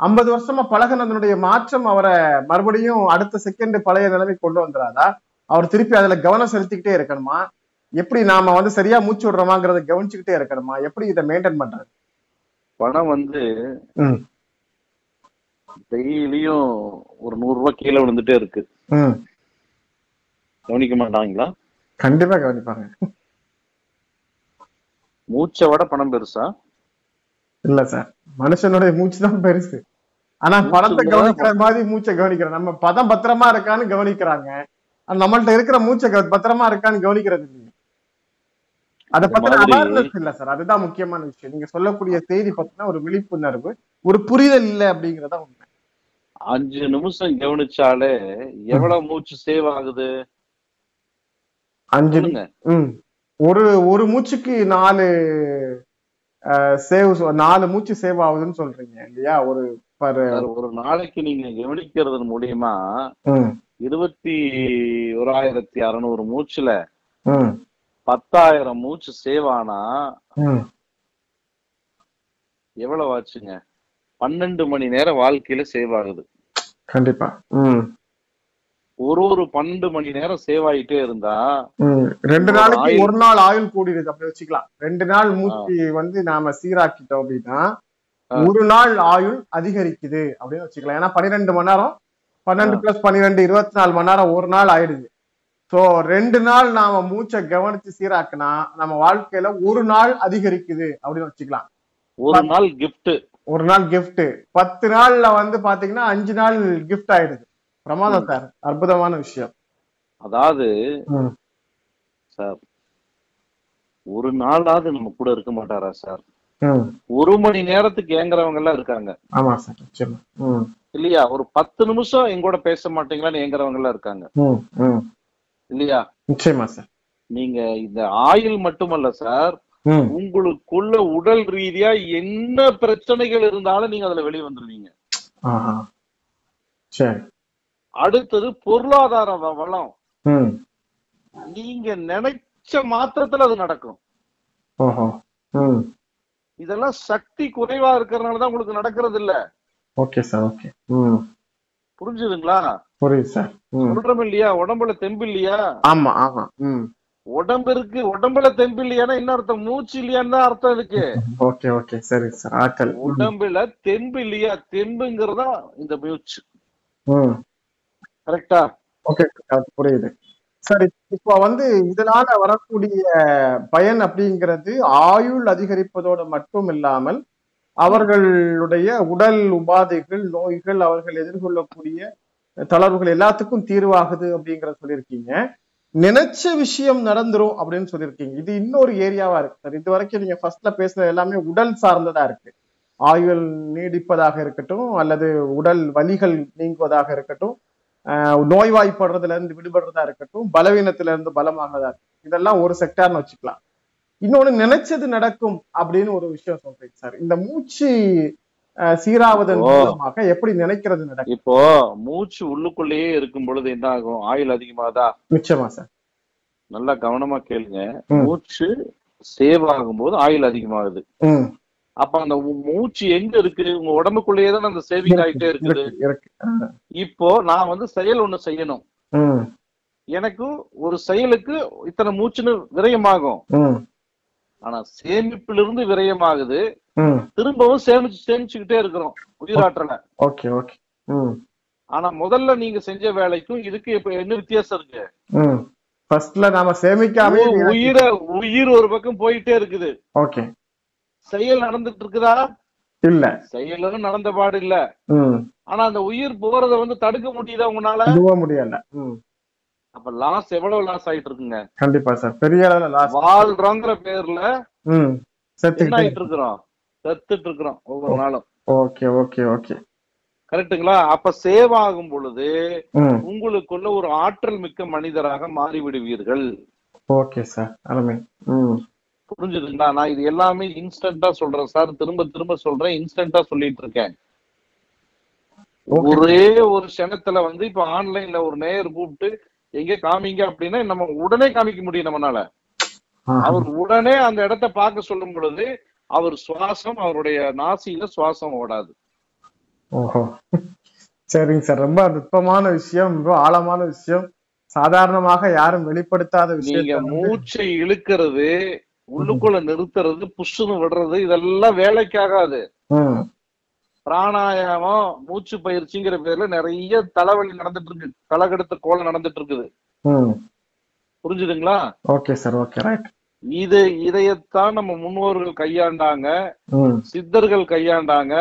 ஐம்பது வருஷமா பழகுனதனுடைய மாற்றம் அவரை மறுபடியும் அடுத்த செகண்ட் பழைய நிலைமை கொண்டு வந்துடாதா அவர் திருப்பி அதுல கவனம் செலுத்திக்கிட்டே இருக்கணுமா? எப்படி நாம வந்து சரியா மூச்சு விடுறோமாங்கிறத கவனிச்சுக்கிட்டே இருக்கணுமா? எப்படி இதை மெயின்டைன் பண்றது? பணம் வந்து டெய்லியும் ஒரு நூறு ரூபாய் கீழே விழுந்துட்டே இருக்கு. கவனிக்க மாட்டாங்களா? கண்டிப்பா கவனிப்பாங்க. மூச்சை விட பணம் பெருசா? இல்ல சார். மனுஷனுடைய மூச்சு தான் பெருசு. ஆனா தான் கவனிக்கிற மாதிரி மூச்சை கவனிக்கிறோம். நம்ம பதம் பத்திரமா இருக்கான்னு கவனிக்கிறாங்க. நம்மள்ட்ட இருக்கிற மூச்சை பத்திரமா இருக்கான்னு கவனிக்கிறது இல்லைங்க அத பத்தின அவேர்னஸ் இல்ல சார் அதுதான் முக்கியமான விஷயம். நீங்க சொல்லக்கூடிய செய்தி பத்தின ஒரு விழிப்புணர்வு ஒரு புரிதல் இல்ல அப்படிங்கறதா உண்மை. அஞ்சு நிமிஷம் கவனிச்சாலே எவ்வளவு மூச்சு சேவ் ஆகுது? அஞ்சு சொல்லுங்க. ம். ஒரு ஒரு மூச்சுக்கு நாலு சேவ் நாலு மூச்சு சேவ் ஆகுதுன்னு சொல்றீங்க இல்லையா? ஒரு ஒரு நாளைக்கு நீங்க கவனிக்கிறது மூலியமா இருபத்தி ஓராயிரத்தி அறுநூறு மூச்சுல பத்தாயிரம் மூச்சு சேவ் ஆனா எவ்வளவு ஆச்சுங்க? பன்னெண்டு மணி நேரம் வாழ்க்கையில சேவ் ஆகுது கண்டிப்பா ஒரு ஒரு பன்னெண்டு மணி நேரம் சேவ் ஆயிட்டே இருந்தா. ரெண்டு நாளைக்கு. ஒரு நாள் ஆயுள் கூடிடுது. அப்படி வச்சுக்கலாம். ரெண்டு நாள் மூச்சு வந்து நாம சீராக்கிட்டோம் அப்படின்னா. ஒரு நாள் ஆயுள் அதிகரிக்குது அப்படின்னு வச்சுக்கலாம். ஏன்னா பன்னிரெண்டு மணி நேரம் பன்னெண்டு. பிளஸ் பன்னிரெண்டு இருபத்தி நாலு மணி நேரம் ஒரு நாள் ஆயிடுது. சோ ரெண்டு நாள் நாம மூச்சை கவனிச்சு சீராக்குனா நம்ம வாழ்க்கையில ஒரு நாள் அதிகரிக்குது அப்படின்னு வச்சுக்கலாம். ஒரு நாள் gift. ஒரு நாள் gift. பத்து நாள்ல வந்து பாத்தீங்கன்னா அஞ்சு நாள் gift ஆயிடுது. பிரமாதம் சார். அற்புதமான விஷயம். அதாவது. சார் ஒரு நாளாவது நம்ம கூட இருக்க மாட்டாரா சார். ஒரு மணி நேரத்துக்கு ஏங்குறவங்க எல்லாம் இருக்காங்க. ஆமா சார். இல்லையா? ஒரு பத்து நிமிஷம் எங்கூட பேச மாட்டீங்களான்னு ஏங்குறவங்க எல்லாம் இருக்காங்க. இல்லையா? நிச்சயமா சார். நீங்க இந்த ஆயில் மட்டுமல்ல சார். உங்களுக்குள்ள உடல் ரீதியா என்ன பிரச்சனைகள் இருந்தாலும் நீங்க அதுல வெளியே வந்துருவீங்க. அடுத்தது பொருளாதார வளம். நீங்க நினைச்ச மாத்திரத்துல அது நடக்கும். இதெல்லாம் சக்தி குறைவா இருக்கிறதுனாலதான் உங்களுக்கு நடக்கிறது இல்ல ஓகே சார் ஓகே. புரிஞ்சுதுங்களா? புரியுது சார். சொல்றோம் இல்லையா? உடம்புல தெம்பு இல்லையா? ஆமா ஆமா. உடம்பு இருக்கு. உடம்புல தெம்பு இல்லையானா என்ன அர்த்தம்? மூச்சு இல்லையான்னு தான் அர்த்தம் இருக்கு ஓகே ஓகே. சரி சார் ம். உடம்புல தெம்பு இல்லையா? தெம்புங்கிறதா இந்த மூச்சு. கரெக்டா? ஓகே புரியுது. சரி இப்போ வந்து இதனால வரக்கூடிய பயன் அப்படிங்கிறது ஆயுள் அதிகரிப்பதோடு மட்டும் இல்லாமல் அவர்களுடைய உடல் உபாதைகள் நோய்கள் அவர்கள் எதிர்கொள்ளக்கூடிய தளர்வுகள் எல்லாத்துக்கும் தீர்வாகுது அப்படிங்கறத சொல்லியிருக்கீங்க. நினைச்ச விஷயம் நடந்துரும் அப்படின்னு சொல்லியிருக்கீங்க. இது இன்னொரு ஏரியாவா இருக்கு சார். இது வரைக்கும் நீங்க ஃபர்ஸ்ட்ல பேசுனது எல்லாமே உடல் சார்ந்ததா இருக்கு. ஆயுள் நீடிப்பதாக இருக்கட்டும் அல்லது உடல் வலிகள் நீங்குவதாக இருக்கட்டும் நோய்வாய்ப்படுறதுல இருந்து விடுபடுறதா இருக்கட்டும் பலவீனத்துல இருந்து பலமாகதா இருக்கட்டும் இதெல்லாம் ஒரு செக்டார்னு வச்சுக்கலாம். இன்னொன்னு நினைச்சது நடக்கும் அப்படின்னு ஒரு விஷயம் சொல்றீங்க சார் இந்த மூச்சு சீராவதன். மூலமாக எப்படி நினைக்கிறது நடக்கும்? இப்போ மூச்சு உள்ளுக்குள்ளேயே இருக்கும் பொழுது என்ன ஆகும்? ஆயுள் அதிகமாதா நிச்சயமா சார் நல்லா கவனமா கேளுங்க. மூச்சு சேவ் ஆகும்போது ஆயுள் அதிகமாகுது. அப்ப அந்த மூச்சு எங்க இருக்கு? உங்க உடம்புக்குள்ளேயே தான் அந்த சேவிங் ஆயிட்டே இருக்குது. இப்போ நான் வந்து செயல் ஒண்ணு செய்யணும். ம் எனக்கு ஒரு செயலுக்கு இத்தனை மூச்சுன்னு விரயமாகும். ஆனா சேமிப்பிலிருந்து விரயமாகுது. ம் திரும்பவும் சேமிச்சு சேமிச்சுக்கிட்டே இருக்கிறோம் உயிராற்றலை. Okay okay. ஆனா முதல்ல நீங்க செஞ்ச வேலைக்கும் இதுக்கு இப்ப என்ன வித்தியாசம் இருக்கு? ஃபர்ஸ்ட்ல நாம சேமிக்காம உயிரை உயிர் ஒரு பக்கம் போயிட்டே இருக்குது. ஓகே. செயல் நடந்துட்டு இருக்குதா? இல்ல. செயலும் நடந்த பாடு இல்ல. ஆனா அந்த உயிர் போறத வந்து தடுக்க முடியுதா உங்களால முடியல. அப்ப லாஸ் எவ்வளவு லாஸ் ஆயிட்டு இருக்குங்க? கண்டிப்பா சார். பெரிய அளவுல லாஸ் வாழ்றோங்கிற பேர்ல செத்துக்கிட்டே இருக்கிறோம்? செத்துட்டு இருக்கிறோம் ஒவ்வொரு நாளும். Okay okay okay. கரெக்ட்டுங்களா? அப்ப சேவ் ஆகும் பொழுது உங்களுக்குள்ள ஒரு ஆற்றல் மிக்க மனிதராக மாறி விடுவீர்கள் ஓகே சார். அருமை. புரிஞ்சுதுங்களா? நான் இது எல்லாமே இன்ஸ்டன்டா சொல்றேன் சார் திரும்ப திரும்ப சொல்றேன். இன்ஸ்டன்டா சொல்லிட்டு இருக்கேன். ஒரே ஒரு க்ஷணத்துல வந்து இப்ப ஆன்லைன்ல ஒரு நேயர் கூப்பிட்டு எங்க காமிங்க அப்படின்னா நம்ம உடனே காமிக்க முடியும் நம்மனால. ஆ, அவர் உடனே அந்த இடத்த பார்க்க சொல்லும் பொழுது அவர் சுவாசம் அவருடைய நாசியில சுவாசம் ஓடாது. சரிங்க சார் ரொம்ப நுட்பமான விஷயம் ரொம்ப ஆழமான விஷயம். சாதாரணமாக யாரும் வெளிப்படுத்தாத விஷயம் மூச்சை இழுக்கிறது உள்ளுக்குள்ள நிறுத்துறது புஷ்ஷுன்னு விடுறது இதெல்லாம் வேலைக்காகாது. பிராணாயாமம் மூச்சு பயிற்சிங்கிற பேர்ல நிறைய தலைவலி நடந்துட்டு இருக்கு தலைகெடுத்த கோலம் நடந்துட்டு இருக்குது புரிஞ்சுதுங்களா? Okay sir okay right. இது இதையத்தான் நம்ம முன்னோர்கள் கையாண்டாங்க. சித்தர்கள் கையாண்டாங்க.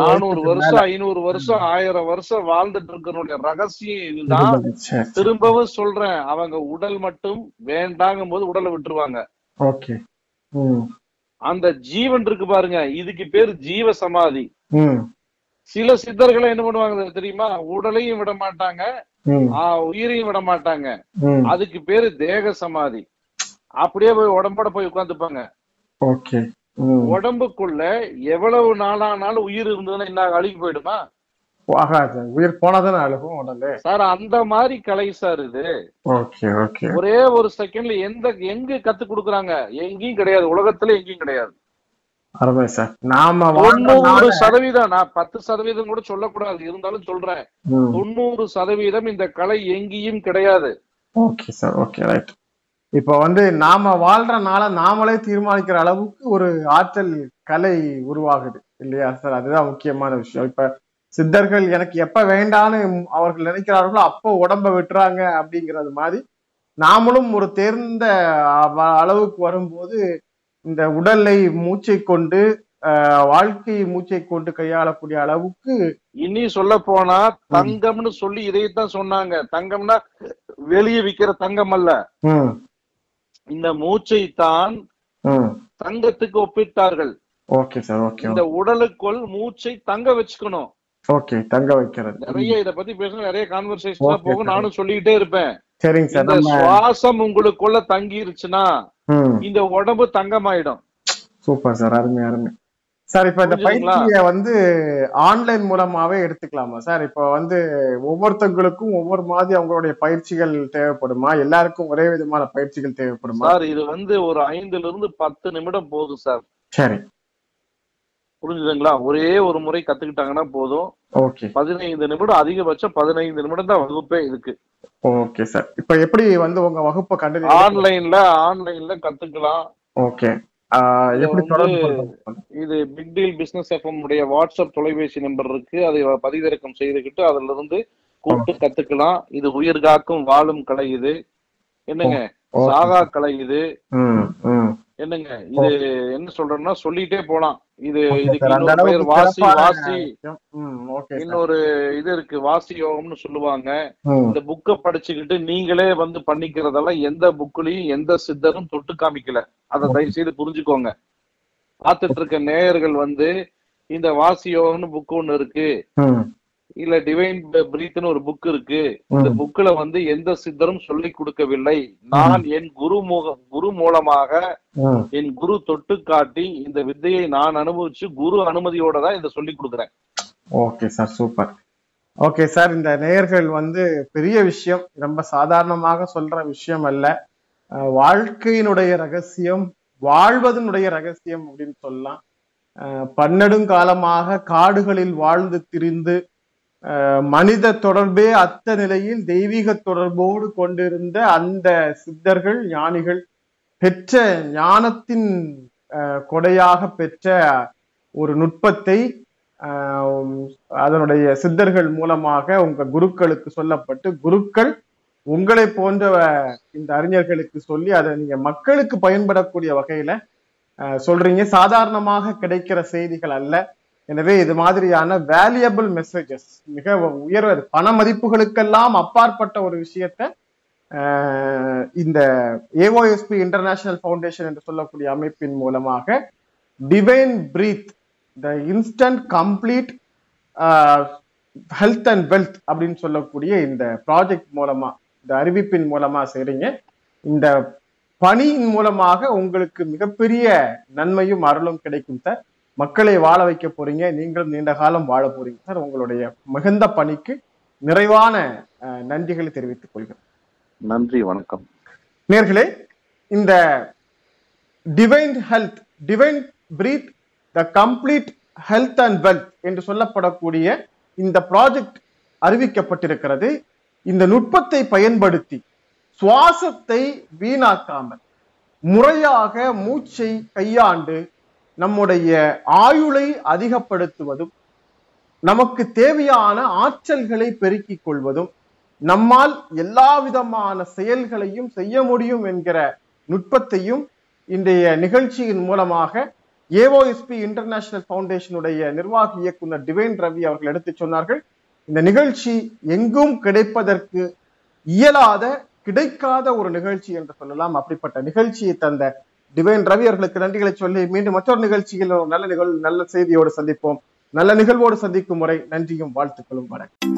நானூறு வருஷம் ஐநூறு வருஷம் ஆயிரம் வருஷம் வாழ்ந்துட்டு இருக்கிறனுடைய ரகசியம் இதுதான். திரும்பவும் சொல்றேன் அவங்க உடல் மட்டும் வேண்டாங்கும் போது உடலை விட்டுருவாங்க. ஓகே. அந்த ஜீவன் இருக்கு பாருங்க. இதுக்கு பேர் ஜீவ சமாதி சில சித்தர்களை என்ன பண்ணுவாங்க தெரியுமா? உடலையும் விட மாட்டாங்க உயிரையும் விட மாட்டாங்க. அதுக்கு பேரு தேக சமாதி அப்படியே போய் உடம்போட போய் உட்காந்துப்பாங்க. உடம்புக்குள்ள எவ்வளவு நாளானாலும் உயிர் இருந்ததுன்னா என்ன அழுகி போயிடுமா? ஆகாது. உயிர் போனதானே அழுகும் உடம்பு சார் அந்த மாதிரி கலை சார் இது. Okay okay. ஒரே ஒரு செகண்ட்ல எந்த எங்க கத்து கொடுக்குறாங்க? எங்கேயும் கிடையாது. உலகத்துல எங்கேயும் கிடையாது. அருமை சார். நாம தொண்ணூறு சதவீதம் நான் பத்து சதவீதம் கூட சொல்லக்கூடாது. இருந்தாலும் சொல்றேன். தொண்ணூறு சதவீதம் இந்த கலை எங்கேயும் கிடையாது. Okay sir okay right. இப்போ வந்து நாம வாழ்ற நாள நாமளே தீர்மானிக்கிற அளவுக்கு ஒரு ஆற்றல் கலை உருவாகுது. இல்லையா சார்? அதுதான் முக்கியமான விஷயம். இப்ப சித்தர்கள் எனக்கு எப்ப வேண்டான்னு அவர்கள் நினைக்கிறார்களோ அப்போ உடம்ப விட்டுறாங்க அப்படிங்கிறது மாதிரி நாமளும் ஒரு தேர்ந்த அளவுக்கு வரும்போது இந்த உடலை மூச்சை கொண்டு வாழ்க்கை மூச்சை கொண்டு கையாளக்கூடிய அளவுக்கு இனி சொல்ல போனா தங்கம்னு சொல்லி இதைத்தான் சொன்னாங்க. தங்கம்னா வெளியே விக்கிற தங்கம் அல்ல. இந்த மூச்சை தான். தங்கத்துக்கு ஒப்பிட்டார்கள். Okay sir okay. இந்த உடலுக்குள் மூச்சை தங்க வச்சுக்கணும். ஓகே தங்க வைக்கிறது. நிறைய இத பத்தி பேசணும் நிறைய கான்வர்சேஷன் போகும். நானும் சொல்லிக்கிட்டே இருப்பேன். சரிங்க சார் இந்த சுவாசம் உங்களுக்குள்ள தங்கிருச்சுன்னா இந்த உடம்பு தங்கமாயிடும். சூப்பர் சார் அருமை அருமை. சார் இப்ப இந்த? பயிற்சியை வந்து ஆன்லைன் மூலமாவே எடுத்துக்கலாமா? சார் இப்ப வந்து ஒவ்வொருத்தங்களுக்கும் ஒவ்வொரு மாதிரி அவங்களுடைய பயிற்சிகள் தேவைப்படுமா? எல்லாருக்கும் ஒரே விதமான பயிற்சிகள் தேவைப்படுமா? சார் இது வந்து ஒரு ஐந்துல இருந்து பத்து நிமிடம் போதும் சார். சரி. புரிஞ்சுதுங்களா? ஒரே ஒரு முறை கத்துக்கிட்டாங்கன்னா போதும். ஓகே. பதினைந்து நிமிடம் அதிகபட்சம் பதினைந்து நிமிடம் தான் வகுப்பே இதுக்கு ஓகே சார். இப்ப எப்படி வந்து உங்க வகுப்பை கண்டு ஆன்லைன்ல ஆன்லைன்ல கத்துக்கலாம். ஓகே. இது பிக் டீல் பிசினஸ் எஃப்எம் உடைய வாட்ஸ்அப் தொலைபேசி நம்பர் இருக்கு. அதை பதிவிறக்கம் செய்துக்கிட்டு அதுல இருந்து கூப்பிட்டு கத்துக்கலாம். இது உயிர் காக்கும் வாழும் கலை இது. என்னங்க. சாகா கலை இது. என்னங்க இது என்ன சொல்றேன்னா சொல்லிட்டே போலாம். இது இதுக்கு வாசி வாசி. இன்னொரு இது இருக்கு வாசி யோகம்னு சொல்லுவாங்க. இந்த புக்கை படிச்சுக்கிட்டு நீங்களே வந்து பண்ணிக்கிறதெல்லாம் எந்த புக்லயும் எந்த சித்தரும் தொட்டு காமிக்கல. அதை தயவு செய்து புரிஞ்சுக்கோங்க. பார்த்துட்டு இருக்க நேயர்கள் வந்து இந்த வாசி யோகம்னு புக் ஒண்ணு இருக்கு. இல்ல டிவைன் பிரீத்னு ஒரு புக் இருக்கு. இந்த. புக்ல வந்து எந்த சித்தரும் சொல்லி கொடுக்கவில்லை. நான் என் குரு குரு மூலமாக என் குரு தொட்டு காட்டி இந்த வித்தையை நான் அனுபவிச்சு குரு அனுமதியோட தான் இதை சொல்லி கொடுக்குறேன். Okay sir super okay sir இந்த நேயர்கள் வந்து பெரிய விஷயம் ரொம்ப சாதாரணமாக சொல்ற விஷயம் அல்ல. வாழ்க்கையினுடைய ரகசியம் வாழ்வதனுடைய ரகசியம் அப்படின்னு சொல்லலாம். அஹ் பன்னெடுங்காலமாக காடுகளில் வாழ்ந்து திரிந்து மனித தொடர்பே அத்த நிலையில் தெய்வீக தொடர்போடு கொண்டிருந்த அந்த சித்தர்கள் ஞானிகள் பெற்ற ஞானத்தின் கொடையாக பெற்ற ஒரு நுட்பத்தை ஆஹ் அதனுடைய சித்தர்கள் மூலமாக உங்க குருக்களுக்கு சொல்லப்பட்டு குருக்கள் உங்களை போன்ற இந்த அறிஞர்களுக்கு சொல்லி அதை நீங்க மக்களுக்கு பயன்படக்கூடிய வகையில ஆஹ் சொல்றீங்க. சாதாரணமாக கிடைக்கிற செய்திகள் அல்ல. எனவே இது மாதிரியான வேல்யூபிள் மெசேஜஸ் மிக உயர் பண மதிப்புகளுக்கெல்லாம் அப்பாற்பட்ட ஒரு விஷயத்த இந்த ஏஓஎஸ்பி இன்டர்நேஷனல் ஃபவுண்டேஷன் என்று சொல்லக்கூடிய அமைப்பின் மூலமாக divine breath the instant complete health and wealth அப்படின்னு சொல்லக்கூடிய இந்த ப்ராஜெக்ட் மூலமா இந்த அறிவிப்பின் மூலமா செய்றீங்க. இந்த பணியின் மூலமாக உங்களுக்கு மிகப்பெரிய நன்மையும் அருளும் கிடைக்கும் சார். மக்களை வாழ வைக்க போறீங்க நீங்களும் நீண்ட காலம் வாழ போறீங்க. சார் உங்களுடைய மிகுந்த பணிக்கு நிறைவான நன்றிகளை தெரிவித்துக் கொள்கிறேன். நன்றி வணக்கம். நேர்களே இந்த divine health divine breath the complete health and wealth என்று சொல்லப்படக்கூடிய இந்த ப்ராஜெக்ட் அறிவிக்கப்பட்டிருக்கிறது. இந்த நுட்பத்தை பயன்படுத்தி சுவாசத்தை வீணாக்காமல் முறையாக மூச்சை கையாண்டு நம்முடைய ஆயுளை அதிகப்படுத்துவதும் நமக்கு தேவையான ஆற்றல்களை பெருக்கிக் கொள்வதும் நம்மால் எல்லா விதமான செயல்களையும் செய்ய முடியும் என்கிற நுட்பத்தையும் இன்றைய நிகழ்ச்சியின் மூலமாக ஏஓஎஸ்பி இன்டர்நேஷனல் ஃபவுண்டேஷனுடைய நிர்வாக இயக்குனர் டிவைன் ரவி அவர்கள் எடுத்துச் சொன்னார்கள். இந்த நிகழ்ச்சி எங்கும் கிடைப்பதற்கு இயலாத கிடைக்காத ஒரு நிகழ்ச்சி என்று சொல்லலாம். அப்படிப்பட்ட நிகழ்ச்சியை தந்த டிவைன் ரவி அவர்களுக்கு நன்றிகளை சொல்லி மீண்டும் மற்றொரு நிகழ்ச்சியில் ஒரு நல்ல நிகழ்வு நல்ல செய்தியோடு சந்திப்போம். நல்ல நிகழ்வோடு சந்திக்கும் முறை. நன்றியும் வாழ்த்துக்களும் வணக்கம்.